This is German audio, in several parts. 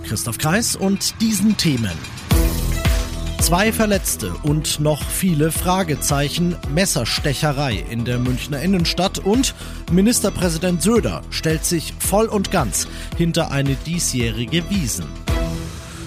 Christoph Kreis und diesen Themen. Zwei Verletzte und noch viele Fragezeichen, Messerstecherei in der Münchner Innenstadt und Ministerpräsident Söder stellt sich voll und ganz hinter eine diesjährige Wiesen.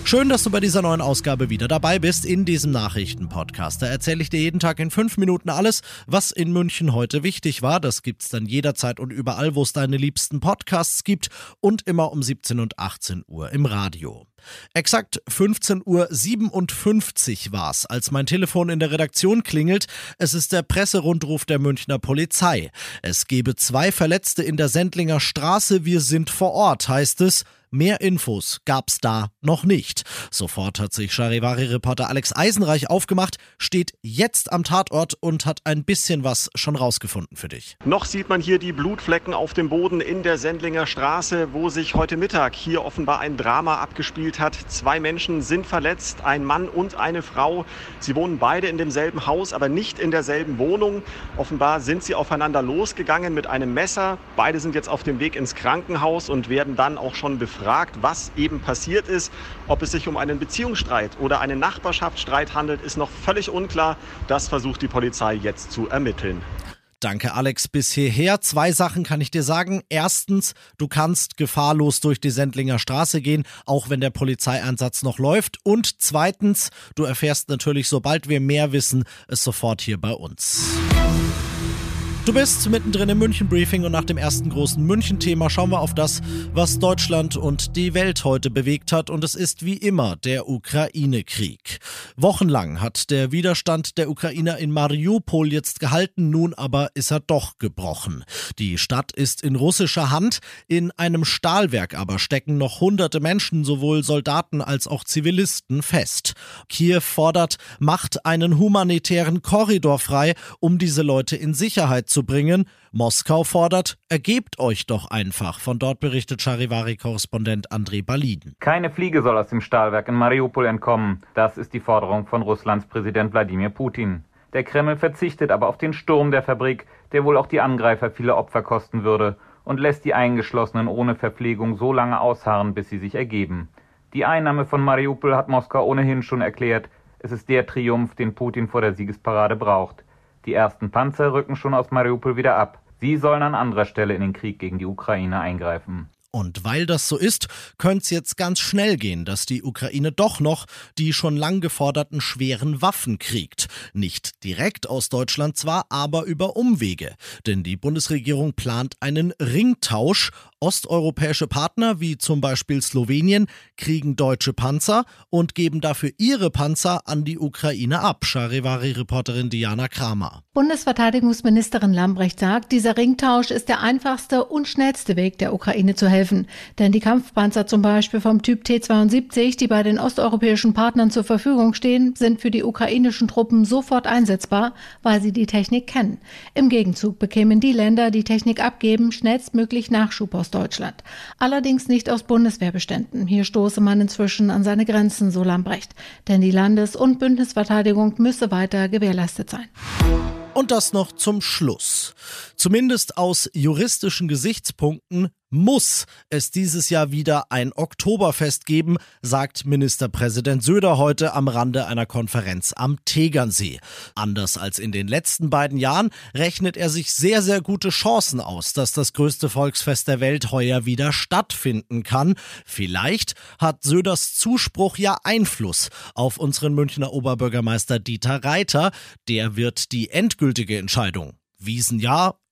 Schön, dass du bei dieser neuen Ausgabe wieder dabei bist in diesem Nachrichtenpodcast. Da erzähle ich dir jeden Tag in fünf Minuten alles, was in München heute wichtig war. Das gibt's dann jederzeit und überall, wo es deine liebsten Podcasts gibt und immer um 17 und 18 Uhr im Radio. Exakt 15.57 Uhr war's, als mein Telefon in der Redaktion klingelt. Es ist der Presserundruf der Münchner Polizei. Es gebe zwei Verletzte in der Sendlinger Straße. Wir sind vor Ort, heißt es. Mehr Infos gab's da noch nicht. Sofort hat sich Charivari-Reporter Alex Eisenreich aufgemacht, steht jetzt am Tatort und hat ein bisschen was schon rausgefunden für dich. Noch sieht man hier die Blutflecken auf dem Boden in der Sendlinger Straße, wo sich heute Mittag hier offenbar ein Drama abgespielt hat. Zwei Menschen sind verletzt, ein Mann und eine Frau. Sie wohnen beide in demselben Haus, aber nicht in derselben Wohnung. Offenbar sind sie aufeinander losgegangen mit einem Messer. Beide sind jetzt auf dem Weg ins Krankenhaus und werden dann auch schon befragt gefragt, was eben passiert ist. Ob es sich um einen Beziehungsstreit oder einen Nachbarschaftsstreit handelt, ist noch völlig unklar. Das versucht die Polizei jetzt zu ermitteln. Danke, Alex, bis hierher. Zwei Sachen kann ich dir sagen. Erstens, du kannst gefahrlos durch die Sendlinger Straße gehen, auch wenn der Polizeieinsatz noch läuft. Und zweitens, du erfährst natürlich, sobald wir mehr wissen, es sofort hier bei uns. Du bist mittendrin im München-Briefing und nach dem ersten großen München-Thema schauen wir auf das, was Deutschland und die Welt heute bewegt hat. Und es ist wie immer der Ukraine-Krieg. Wochenlang hat der Widerstand der Ukrainer in Mariupol jetzt gehalten, nun aber ist er doch gebrochen. Die Stadt ist in russischer Hand, in einem Stahlwerk aber stecken noch hunderte Menschen, sowohl Soldaten als auch Zivilisten, fest. Kiew fordert, macht einen humanitären Korridor frei, um diese Leute in Sicherheit zu bringen. Moskau fordert, ergebt euch doch einfach. Von dort berichtet Charivari-Korrespondent André Baliden. Keine Fliege soll aus dem Stahlwerk in Mariupol entkommen. Das ist die Forderung von Russlands Präsident Wladimir Putin. Der Kreml verzichtet aber auf den Sturm der Fabrik, der wohl auch die Angreifer viele Opfer kosten würde, und lässt die Eingeschlossenen ohne Verpflegung so lange ausharren, bis sie sich ergeben. Die Einnahme von Mariupol hat Moskau ohnehin schon erklärt. Es ist der Triumph, den Putin vor der Siegesparade braucht. Die ersten Panzer rücken schon aus Mariupol wieder ab. Sie sollen an anderer Stelle in den Krieg gegen die Ukraine eingreifen. Und weil das so ist, könnte es jetzt ganz schnell gehen, dass die Ukraine doch noch die schon lang geforderten schweren Waffen kriegt. Nicht direkt aus Deutschland zwar, aber über Umwege. Denn die Bundesregierung plant einen Ringtausch. Osteuropäische Partner wie zum Beispiel Slowenien kriegen deutsche Panzer und geben dafür ihre Panzer an die Ukraine ab. Charivari-Reporterin Diana Kramer. Bundesverteidigungsministerin Lambrecht sagt, dieser Ringtausch ist der einfachste und schnellste Weg der Ukraine zu helfen. Denn die Kampfpanzer zum Beispiel vom Typ T-72, die bei den osteuropäischen Partnern zur Verfügung stehen, sind für die ukrainischen Truppen sofort einsetzbar, weil sie die Technik kennen. Im Gegenzug bekämen die Länder, die Technik abgeben, schnellstmöglich Nachschub aus Deutschland. Allerdings nicht aus Bundeswehrbeständen. Hier stoße man inzwischen an seine Grenzen, so Lambrecht. Denn die Landes- und Bündnisverteidigung müsse weiter gewährleistet sein. Und das noch zum Schluss. Zumindest aus juristischen Gesichtspunkten muss es dieses Jahr wieder ein Oktoberfest geben, sagt Ministerpräsident Söder heute am Rande einer Konferenz am Tegernsee. Anders als in den letzten beiden Jahren rechnet er sich sehr, sehr gute Chancen aus, dass das größte Volksfest der Welt heuer wieder stattfinden kann. Vielleicht hat Söders Zuspruch ja Einfluss auf unseren Münchner Oberbürgermeister Dieter Reiter. Der wird die endgültige Entscheidung Wiesen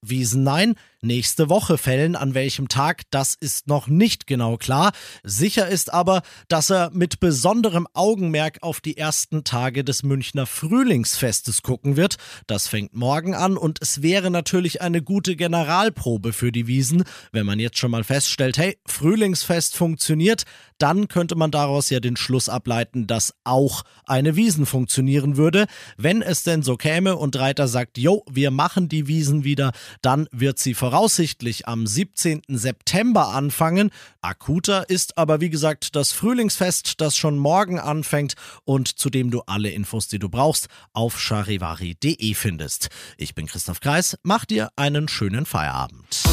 Wiesen nein, nächste Woche fällen. An welchem Tag, das ist noch nicht genau klar. Sicher ist aber, dass er mit besonderem Augenmerk auf die ersten Tage des Münchner Frühlingsfestes gucken wird. Das fängt morgen an und es wäre natürlich eine gute Generalprobe für die Wiesen, wenn man jetzt schon mal feststellt, hey, Frühlingsfest funktioniert, dann könnte man daraus ja den Schluss ableiten, dass auch eine Wiesen funktionieren würde. Wenn es denn so käme und Reiter sagt, jo, wir machen die Wiesen wieder, dann wird sie voraussichtlich am 17. September anfangen. Akuter ist aber wie gesagt das Frühlingsfest, das schon morgen anfängt und zu dem du alle Infos, die du brauchst, auf charivari.de findest. Ich bin Christoph Kreis, mach dir einen schönen Feierabend.